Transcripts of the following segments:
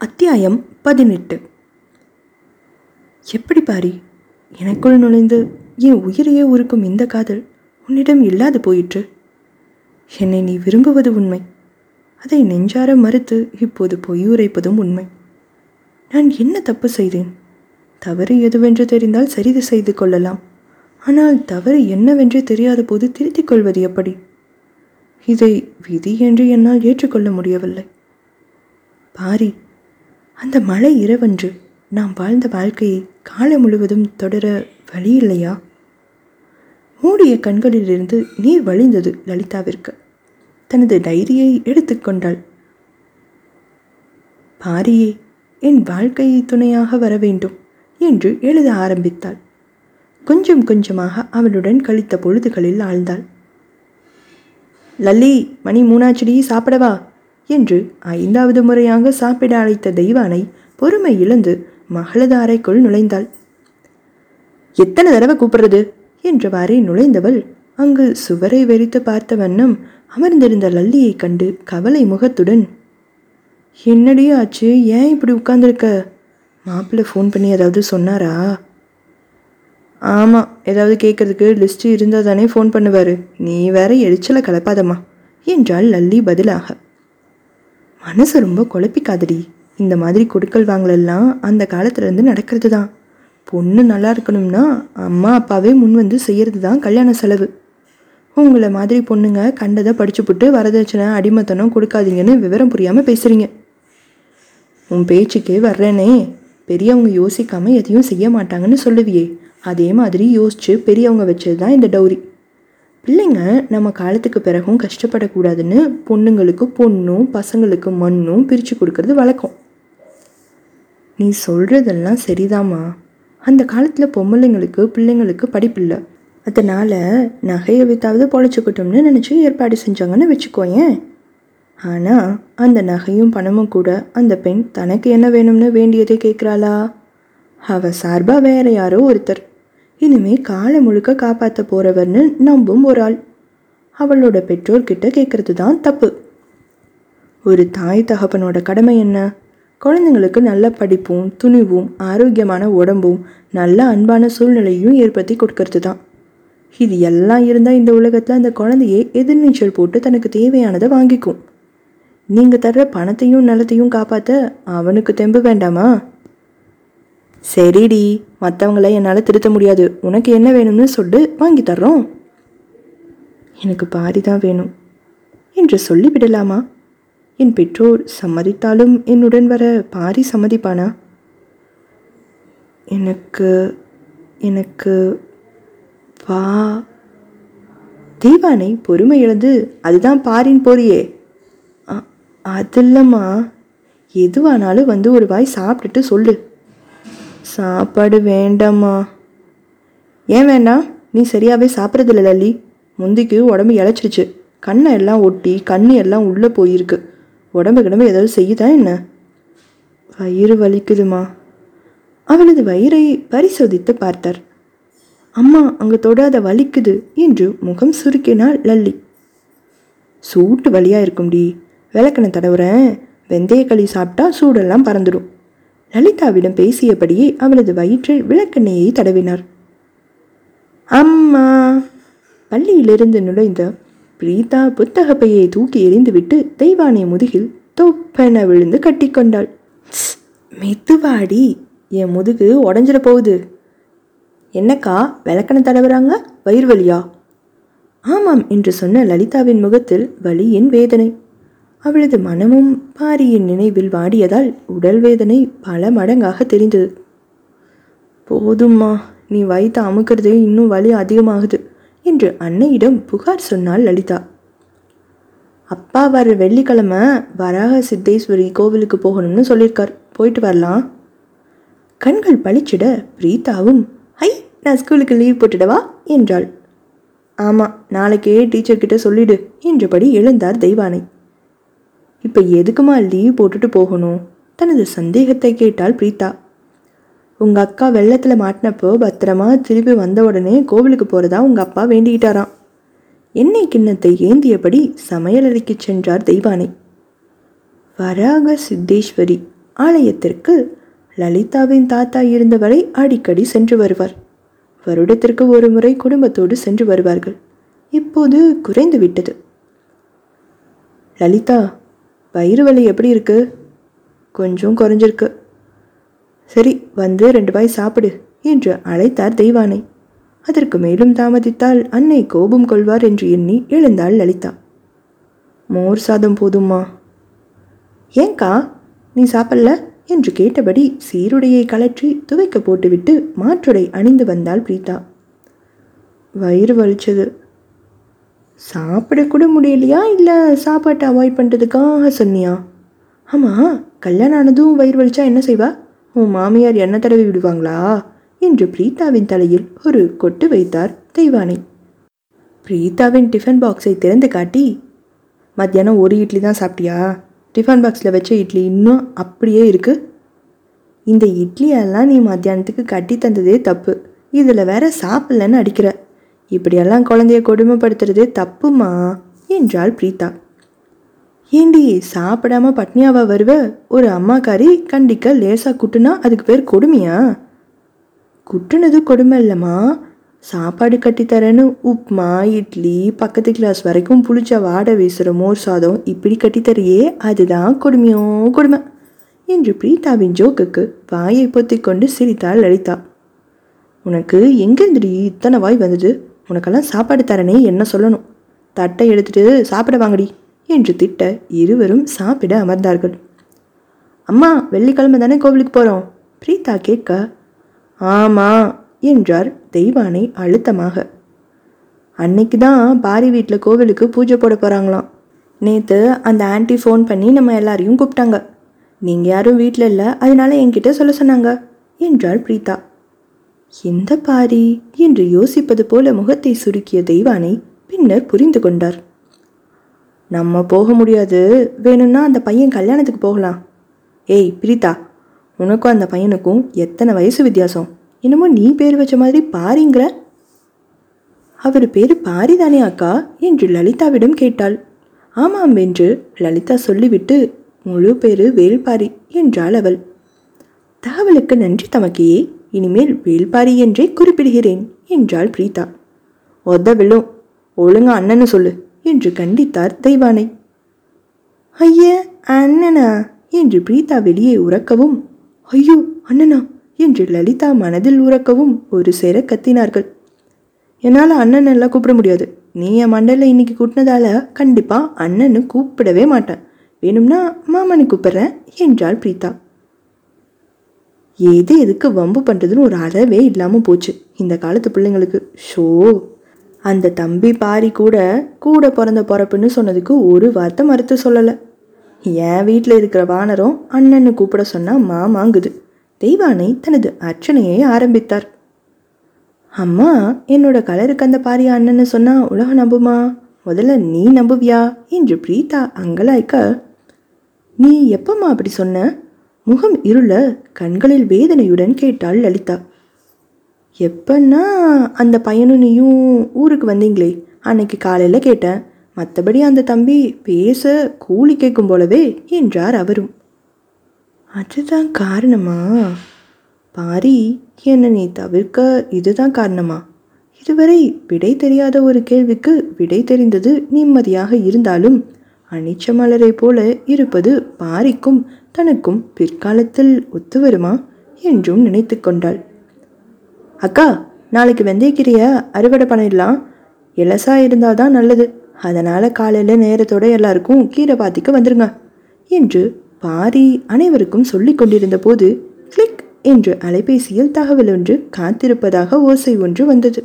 அத்தியாயம் பதினெட்டு. எப்படி பாரி? எனக்குள் நுழைந்து என் உயிரையே உருக்கும் இந்த காதல் உன்னிடம் இல்லாது போயிற்று. என்னை நீ விரும்புவது உண்மை. அதை நெஞ்சார மறுத்து இப்போது பொய் உரைப்பதும் உண்மை. நான் என்ன தப்பு செய்தேன்? தவறு எதுவென்று தெரிந்தால் சரிது செய்து கொள்ளலாம். ஆனால் தவறு என்னவென்றே தெரியாத போது திருத்திக் கொள்வது எப்படி? இதை விதி என்று என்னால் ஏற்றுக்கொள்ள முடியவில்லை. பாரி அந்த மழை இரவன்று நாம் வாழ்ந்த வாழ்க்கையை காலம் முழுவதும் தொடர வழி இல்லையா மூடிய கண்களிலிருந்து நீர் வழிந்தது லலிதாவிற்கு. தனது டைரியை எடுத்துக்கொண்டாள் பாரியே என் வாழ்க்கையை துணையாக வர வேண்டும் என்று எழுத ஆரம்பித்தாள். கொஞ்சம் கொஞ்சமாக அவளுடன் கழித்த பொழுதுகளில் ஆழ்ந்தாள். லல்லி மணி மூணாச்சடியை சாப்பிடவா? என்று ஐந்தாவது முறையாக சாப்பிட அழைத்த தெய்வானை பொறுமை இழந்து மகளதாரைக்குள் நுழைந்தாள். எத்தனை தடவை கூப்பிடுறது? என்றவாறே நுழைந்தவள் அங்கு சுவரை வெறித்து பார்த்த வண்ணம் அமர்ந்திருந்த லல்லியை கண்டு கவலை முகத்துடன் என்னடி ஆச்சு? ஏன் இப்படி உட்கார்ந்துருக்க? மாப்பிள்ளை ஃபோன் பண்ணி ஏதாவது சொன்னாரா? ஆமாம் ஏதாவது கேட்கறதுக்கு லிஸ்ட்டு இருந்தால் தானே ஃபோன் பண்ணுவார். நீ வேற எரிச்சலை கலப்பாதம்மா என்றாள் லல்லி பதிலாக. மனசு ரொம்ப குழப்பிக்காதடி. இந்த மாதிரி கொடுக்கல் வாங்கலெல்லாம் அந்த காலத்துலேருந்து நடக்கிறது தான் பொண்ணு நல்லா இருக்கணும்னா அம்மா அப்பாவே முன் வந்து செய்கிறது தான் கல்யாண செலவு. உங்களை மாதிரி பொண்ணுங்க கண்டதை படிச்சுப்புட்டு வரதட்சணை அடிமத்தனம் கொடுக்காதீங்கன்னு விவரம் புரியாமல் பேசுகிறீங்க உன் பேச்சுக்கே வர்றேனே. பெரியவங்க யோசிக்காமல் எதையும் செய்ய மாட்டாங்கன்னு சொல்லுவியே. அதே மாதிரி யோசிச்சு பெரியவங்க வச்சது தான் இந்த டௌரி. பிள்ளைங்க நம்ம காலத்துக்கு பிறகும் கஷ்டப்படக்கூடாதுன்னு பொண்ணுங்களுக்கு பொண்ணும் பசங்களுக்கு மண்ணும் பிரித்து கொடுக்கறது வழக்கம். நீ சொல்கிறதெல்லாம் சரிதாம்மா. அந்த காலத்தில் பொம்பளைங்களுக்கு பிள்ளைங்களுக்கு படிப்பில்லை அதனால் நகையை வித்தாவது பொழைச்சிக்கிட்டோம்னு நினச்சி ஏற்பாடு செஞ்சாங்கன்னு வச்சுக்கோயேன். ஆனால் அந்த நகையும் பணமும் கூட அந்த பெண் தனக்கு என்ன வேணும்னு வேண்டியதை கேட்குறாளா? அவ சார்பாக வேற யாரோ ஒருத்தர். இனிமே காலை முழுக்க காப்பாற்ற போறவர்னு நம்பும் ஒரு ஆள். அவளோட பெற்றோர்கிட்ட கேட்கறது தான் தப்பு. ஒரு தாய் தகப்பனோட கடமை என்ன? குழந்தைங்களுக்கு நல்ல படிப்பும் துணிவும் ஆரோக்கியமான உடம்பும் நல்ல அன்பான சூழ்நிலையும் ஏற்படுத்தி கொடுக்கறது தான் இது எல்லாம் இருந்தால் இந்த உலகத்தில் அந்த குழந்தையே எதிர்நீச்சல் போட்டு தனக்கு தேவையானதை வாங்கிக்கும். நீங்கள் தர்ற பணத்தையும் நிலத்தையும் காப்பாற்ற அவனுக்கு தெம்பு வேண்டாமா? சரிடி மற்றவங்கள என்னால் திருத்த முடியாது. உனக்கு என்ன வேணும்னு சொல்லு வாங்கி தர்றோம். எனக்கு பாரி தான் வேணும். என்று சொல்லிவிடலாமா? என் பெற்றோர் சம்மதித்தாலும் என்னுடன் வர பாரி சம்மதிப்பானா? எனக்கு எனக்கு வா தீவானை பொறுமை இழந்து அதுதான் பாரின் போறியே அது இல்லைம்மா எதுவானாலும் வந்து ஒரு வாய் சாப்பிட்டுட்டு சொல்லு. சாப்பாடு வேண்டாம்மா. ஏன் வேண்டாம் நீ சரியாகவே சாப்பிட்றதில்ல லல்லி. முந்திக்கு உடம்பு இழைச்சிருச்சு கண்ணை எல்லாம் ஒட்டி கண்ணு எல்லாம் உள்ளே போயிருக்கு. உடம்பு கிடம்பு ஏதாவது செய்யுதா என்ன? வயிறு வலிக்குதுமா. அவளது வயிறை பரிசோதித்து பார்த்தார். அம்மா அங்கே தொடாத வலிக்குது என்று முகம் சுருக்கினாள் லல்லி. சூட்டு வலியாக இருக்கும்டி. விளக்கணை தடவுறேன். வெந்தயக்களி சாப்பிட்டா சூடெல்லாம் பறந்துடும் லலிதாவிடம் பேசியபடியே அவளது வயிற்றில் விளக்கெண்ணெயை தடவினார். அம்மா! பள்ளியிலிருந்து நுழைந்த பிரீதா புத்தக பையை தூக்கி எறிந்துவிட்டு தெய்வானை முதுகில் தொப்பென விழுந்து கட்டிக்கொண்டாள் மெதுவாடி என் முதுகு உடஞ்சிட போகுது. என்னக்கா விளக்கணை தடவுறாங்க? வயிறு வலியா? ஆமாம் என்று சொன்ன லலிதாவின் முகத்தில் வலியின் வேதனை. அவளது மனமும் பாரியின் நினைவில் வாடியதால் உடல் வேதனை பல மடங்காக தெரிந்தது. போதும்மா நீ வைத்த அமுக்கிறதே இன்னும் வலி அதிகமாகுது என்று அன்னையிடம் புகார் சொன்னாள் லலிதா. அப்பா வர வெள்ளிக்கிழமை வராக சித்தேஸ்வரி கோவிலுக்கு போகணும்னு சொல்லியிருக்கார் போயிட்டு வரலாம். கண்கள் பளிச்சிட பிரீதாவும் ஹை நான் ஸ்கூலுக்கு லீவ் போட்டுடவா? என்றாள். ஆமாம் நாளைக்கே டீச்சர்கிட்ட சொல்லிடு என்றபடி எழுந்தார் தெய்வானை. இப்போ எதுக்குமா லீவ் போட்டுட்டு போகணும்? தனது சந்தேகத்தை கேட்டாள் பிரீதா உங்கள் அக்கா வெள்ளத்தில் மாட்டினப்போ பத்திரமா திரும்பி வந்த உடனே கோவிலுக்கு போகிறதா உங்கள் அப்பா வேண்டிக்கிட்டாராம். எண்ணெய் கிண்ணத்தை ஏந்தியபடி சமையலறைக்கு சென்றார் தெய்வானை. வராக சித்தேஸ்வரி ஆலயத்திற்கு லலிதாவின் தாத்தா இருந்தவரை அடிக்கடி சென்று வருவார். வருடத்திற்கு ஒரு முறை குடும்பத்தோடு சென்று வருவார்கள். இப்போது குறைந்து விட்டது லலிதா வயிறு வலி எப்படி இருக்கு? கொஞ்சம் குறைஞ்சிருக்கு. சரி வந்து ரெண்டு பாய் சாப்பிடு என்று அழைத்தார் தெய்வானை. அதற்கு மேலும் தாமதித்தால் அன்னை கோபம் கொள்வார் என்று எண்ணி எழுந்தாள் லலிதா. மோர் சாதம் போதுமா ஏங்கா நீ சாப்பிடல? என்று கேட்டபடி சீருடையை கலற்றி துவைக்க போட்டுவிட்டு மாற்றுடை அணிந்து வந்தாள் பிரீதா வயிறு வலிச்சது. சாப்பிட கூட முடியலையா? இல்லை சாப்பாட்டை அவாய்ட் பண்ணுறதுக்காக சொன்னியா? ஆமாம் கல்யாணம் ஆனதும் வயிறு வலிச்சா என்ன செய்வா? உன் மாமியார் என்ன தடவி விடுவாங்களா? என்று பிரீதாவின் தலையில் ஒரு கொட்டு வைத்தார் தெய்வானை. பிரீதாவின் டிஃபன் பாக்ஸை திறந்து காட்டி மத்தியானம் ஒரு இட்லி தான் சாப்பிட்டியா? டிஃபன் பாக்ஸில் வச்ச இட்லி இன்னும் அப்படியே இருக்குது இந்த இட்லியெல்லாம் நீ மத்தியானத்துக்கு கட்டி தந்ததே தப்பு. இதில் வேற சாப்பிட்லன்னு அடிக்கிற. இப்படியெல்லாம் குழந்தைய கொடுமைப்படுத்துறது தப்புமா? என்றாள் பிரீதா ஏண்டி சாப்பிடாம பட்னியாவா வருவ? ஒரு அம்மாக்காரி கண்டிக்க லேசா குட்டுனா அதுக்கு பேர் கொடுமையா? குட்டுனது கொடுமை இல்லைம்மா. சாப்பாடு கட்டித்தரேன்னு உப்மா இட்லி பக்கத்து கிளாஸ் வரைக்கும் புளிச்ச வாடை வீசுகிற மோர் சாதம் இப்படி கட்டித்தரையே அதுதான் கொடுமையோ கொடுமை. என்று பிரீதாவின் ஜோக்குக்கு வாயை பொத்திக்கொண்டு சிரித்தாள் லலிதா. உனக்கு எங்கேருந்துடி இத்தனை வாய் வந்தது? உனக்கெல்லாம் சாப்பாடு தரனே என்ன சொல்லணும்? தட்டை எடுத்துட்டு சாப்பிட வாங்கடி என்று திட்ட இருவரும் சாப்பிட அமர்ந்தார்கள். அம்மா வெள்ளிக்கிழமை தானே கோவிலுக்கு போகிறோம் பிரீதா கேட்க ஆமா என்றார் தெய்வானை அழுத்தமாக. அன்னைக்கு தான் பாரி வீட்டில் கோவிலுக்கு பூஜை போட போகிறாங்களாம் நேற்று அந்த ஆன்ட்டி ஃபோன் பண்ணி நம்ம எல்லாரையும் கூப்பிட்டாங்க. நீங்கள் யாரும் வீட்டில் இல்லை அதனால என்கிட்ட சொல்ல சொன்னாங்க என்றாள் பிரீதா எந்த பாரி? என்று யோசிப்பது போல முகத்தை சுருக்கிய தெய்வானை பின்னர் புரிந்து கொண்டார். நம்ம போக முடியாது. வேணும்னா அந்த பையன் கல்யாணத்துக்கு போகலாம். ஏய் பிரீதா உனக்கும் அந்த பையனுக்கும் எத்தனை வயசு வித்தியாசம்? என்னமோ நீ பேர் வச்ச மாதிரி பாரிங்கிற. அவர் பேர் பாரிதானே அக்கா? என்று லலிதாவிடம் கேட்டாள். ஆமாம் என்று லலிதா சொல்லிவிட்டு முழு பேரு வேல்பாரி என்றாள் அவள். தகவலுக்கு நன்றி தமக்கையே இனிமேல் வேல்பாரி என்றே குறிப்பிடுகிறேன் என்றாள் பிரீதா ஒத்த விழும் ஒழுங்கா அண்ணன்னு சொல்லு என்று கண்டித்தார் தெய்வானை ஐய அண்ணனா? என்று பிரீதா வெளியே உறக்கவும் ஐயோ அண்ணனா? என்று லலிதா மனதில் உறக்கவும் ஒரு சேர கத்தினார்கள். என்னால் அண்ணன் எல்லாம் கூப்பிட முடியாது. நீ என் மண்டலில் இன்னைக்கு கூட்டினதால கண்டிப்பாக அண்ணன்னு கூப்பிடவே மாட்டேன். வேணும்னா மாமனு கூப்பிட்றேன் என்றாள் பிரீதா எது எதுக்கு வம்பு பண்ணுறதுன்னு ஒரு அளவே இல்லாமல் போச்சு. இந்த காலத்து பிள்ளைங்களுக்கு. ஷோ. அந்த தம்பி பாரி கூட கூட பிறந்த பிறப்புன்னு சொன்னதுக்கு ஒரு வார்த்தை மறுத்து சொல்லலை. என் வீட்டில் இருக்கிற வானரம் அண்ணன்னு கூப்பிட சொன்னால் மாமாங்குது. தெய்வானை தனது அர்ச்சனையை ஆரம்பித்தார். அம்மா என்னோட கலருக்கு அந்த பாரி அண்ணன்னு சொன்னால் உலகம் நம்புமா? முதல்ல நீ நம்புவியா? என்று பிரீதா அங்கலாய்க்க நீ எப்பம்மா அப்படி சொன்ன? முகம் இருள கண்களில் வேதனையுடன் கேட்டாள் லலிதா. எப்பன்னா அந்த பையனும் நீயும் ஊருக்கு வந்தீங்களே? அன்னைக்கு காலையில் கேட்டேன். மற்றபடி அந்த தம்பி பேச கூலி கேட்கும் போலவே என்றார் அவரும். அதுதான் காரணமா? பாரி என்னை நீ தவிர்க்க இதுதான் காரணமா? இதுவரை விடை தெரியாத ஒரு கேள்விக்கு விடை தெரிந்தது நிம்மதியாக இருந்தாலும் அனிச்ச மலரை போல இருப்பது பாரிக்கும் தனக்கும் பிற்காலத்தில் ஒத்து வருமா என்றும் நினைத்து கொண்டாள். அக்கா நாளைக்கு வெந்தயக்கிரிய அறுவடை பண்ணிடலாம். இலசா இருந்தால் தான் நல்லது. அதனால் காலையில் நேரத்தோட எல்லாருக்கும் கீரை பாத்திக்கு வந்துருங்க என்று பாரி அனைவருக்கும் சொல்லிக் கொண்டிருந்த போது கிளிக் என்று அலைபேசியில் தகவல் ஒன்று காத்திருப்பதாக ஓசை ஒன்று வந்தது.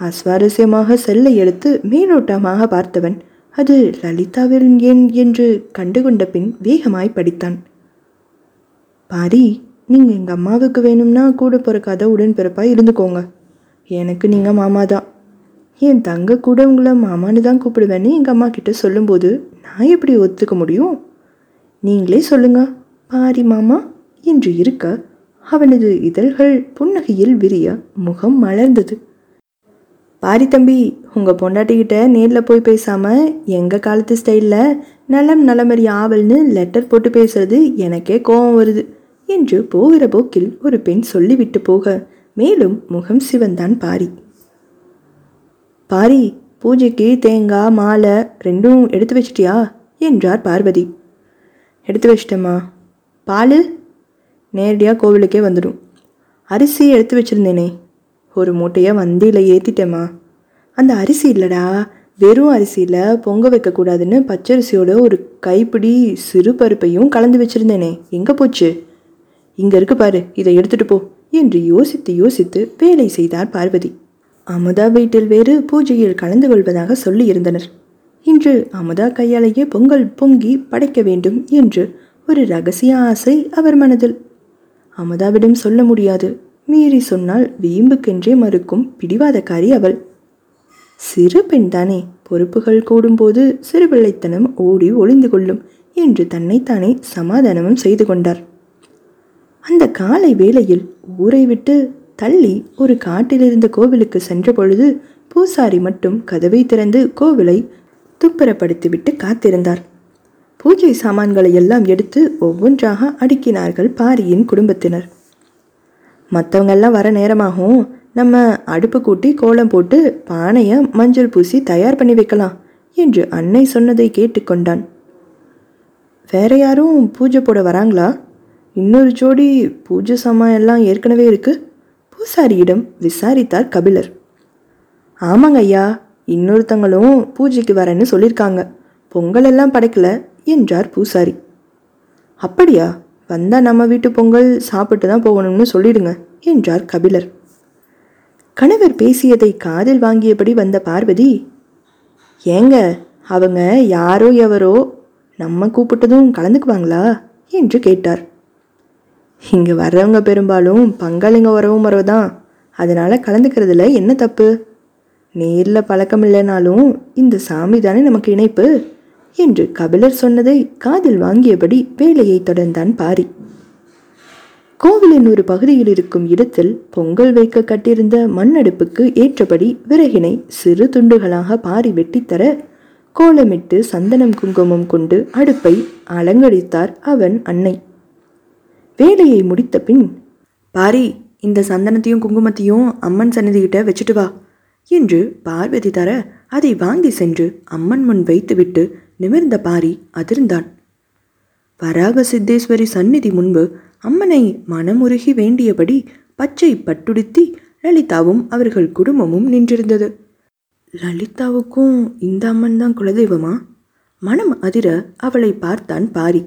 அஸ்வாரஸ்யமாக செல்லை எடுத்து மேலோட்டமாக பார்த்தவன் அது லலிதாவின் எண் என்று கண்டுகொண்ட பின் வேகமாய் படித்தான். பாரி நீங்கள் எங்கள் அம்மாவுக்கு வேணும்னா கூட பிறக்காத உடன்பிறப்பாக இருந்துக்கோங்க. எனக்கு நீங்கள் மாமா தான். என் தங்க கூட உங்களை மாமான்னு தான் கூப்பிடுவேன்னு எங்கள் அம்மா கிட்ட சொல்லும்போது நான் எப்படி ஒத்துக்க முடியும்? நீங்களே சொல்லுங்க பாரி மாமா என்று இருக்க அவனது இதழ்கள் புன்னகையில் விரிய முகம் மலர்ந்தது. பாரி தம்பி உங்கள் பொண்டாட்டிக்கிட்ட நேரில் போய் பேசாமல் எங்கள் காலத்து ஸ்டைலில் நலம் நலமறி ஆவல்னு லெட்டர் போட்டு பேசுறது எனக்கே கோபம் வருது. என்று போகிற போக்கில் ஒரு பெண் சொல்லிவிட்டு போக மேலும் முகம் சிவந்தான் பாரி. பாரி பூஜைக்கு தேங்காய் மாலை ரெண்டும் எடுத்து வச்சிட்டியா? என்றார் பார்வதி. எடுத்து வச்சிட்டம்மா. பால்? நேரடியாக கோவிலுக்கே வந்துடும். அரிசி எடுத்து வச்சிருந்தேனே. ஒரு மூட்டையை வண்டியில் ஏற்றிட்டேம்மா அந்த அரிசி இல்லைடா. வெறும் அரிசியில் பொங்க வைக்கக்கூடாதுன்னு பச்சரிசியோட ஒரு கைப்பிடி சிறு பருப்பையும் கலந்து வச்சிருந்தேனே. எங்கே போச்சு? இங்கே இருக்கு பாரு இதை எடுத்துகிட்டு போ என்று யோசித்து யோசித்து வேலை செய்தார் பார்வதி. அமுதா வீட்டில் வேறு பூஜையில் கலந்து கொள்வதாக சொல்லியிருந்தனர் இன்று அமுதா கையாலேயே பொங்கல் பொங்கி படைக்க வேண்டும் என்று ஒரு ரகசிய ஆசை அவர் மனதில். அமுதாவிடம் சொல்ல முடியாது. மீறி சொன்னால் வீம்புக்கென்றே மறுக்கும் பிடிவாதக்காரி அவள். சிறு பெண்தானே பொறுப்புகள் கூடும்போது சிறுபிள்ளைத்தனம் ஓடி ஒளிந்து கொள்ளும் என்று தன்னைத்தானே சமாதானமும் செய்து கொண்டார். அந்த காலை வேளையில் ஊரை விட்டு தள்ளி ஒரு காட்டிலிருந்த கோவிலுக்கு சென்ற பொழுது பூசாரி மட்டும் கதவை திறந்து கோவிலை துப்புரப்படுத்திவிட்டு காத்திருந்தார். பூஜை சாமான்களை எல்லாம் எடுத்து ஒவ்வொன்றாக அடுக்கினார்கள் பாரியின் குடும்பத்தினர். மற்றவங்கெல்லாம் வர நேரமாகும். நம்ம அடுப்பு கூட்டி கோலம் போட்டு பானையை மஞ்சள் பூசி தயார் பண்ணி வைக்கலாம் என்று அன்னை சொன்னதை கேட்டுக்கொண்டான். வேற யாரும் பூஜை போட வராங்களா? இன்னொரு ஜோடி பூஜை சாமான் எல்லாம் ஏற்கனவே இருக்கு. பூசாரியிடம் விசாரித்தார் கபிலர். ஆமாங்க ஐயா இன்னொருத்தங்களும் பூஜைக்கு வரேன்னு சொல்லியிருக்காங்க பொங்கல் எல்லாம் படைக்கல என்றார் பூசாரி. அப்படியா? வந்தால் நம்ம வீட்டு பொங்கல் சாப்பிட்டு தான் போகணும்னு சொல்லிடுங்க என்றார் கபிலர். கணவர் பேசியதை காதில் வாங்கியபடி வந்த பார்வதி ஏங்க அவங்க யாரோ எவரோ நம்ம கூப்பிட்டதும் கலந்துக்குவாங்களா? என்று கேட்டார். இங்கே வர்றவங்க பெரும்பாலும் பங்காளிங்க வரவும் தான் அதனால் கலந்துக்கிறதுல என்ன தப்பு? நேரில் பழக்கம் இல்லைனாலும் இந்த சாமி தானே நமக்கு இணைப்பு? என்று கபிலர் சொன்னதை காதில் வாங்கியபடி வேலையை தொடர்ந்தான் பாரி. கோவிலின் ஒரு பகுதியில் இருக்கும் இடத்தில் பொங்கல் வைக்க கட்டியிருந்த மண்ணடுப்புக்கு ஏற்றபடி விறகினை சிறு துண்டுகளாக பாரி வெட்டித்தர கோலமிட்டு சந்தனம் குங்குமம் கொண்டு அடுப்பை அலங்கரித்தார் அவன் அன்னை. வேலையை முடித்த பின் பாரி இந்த சந்தனத்தையும் குங்குமத்தையும் அம்மன் சன்னதிகிட்ட வச்சுட்டு வா என்று பார்வதி தர அதை வாங்கி சென்று அம்மன் முன் வைத்துவிட்டு நிமிர்ந்த பாரி அதிர்ந்தான். வராக சித்தேஸ்வரி சந்நிதி முன்பு அம்மனை மனமுருகி வேண்டியபடி பச்சை பட்டுடுத்தி லலிதாவும் அவர்கள் குடும்பமும் நின்றிருந்தது. லலிதாவுக்கும் இந்த அம்மன் தான் குலதெய்வமா? மனம் அதிர அவளை பார்த்தான் பாரி.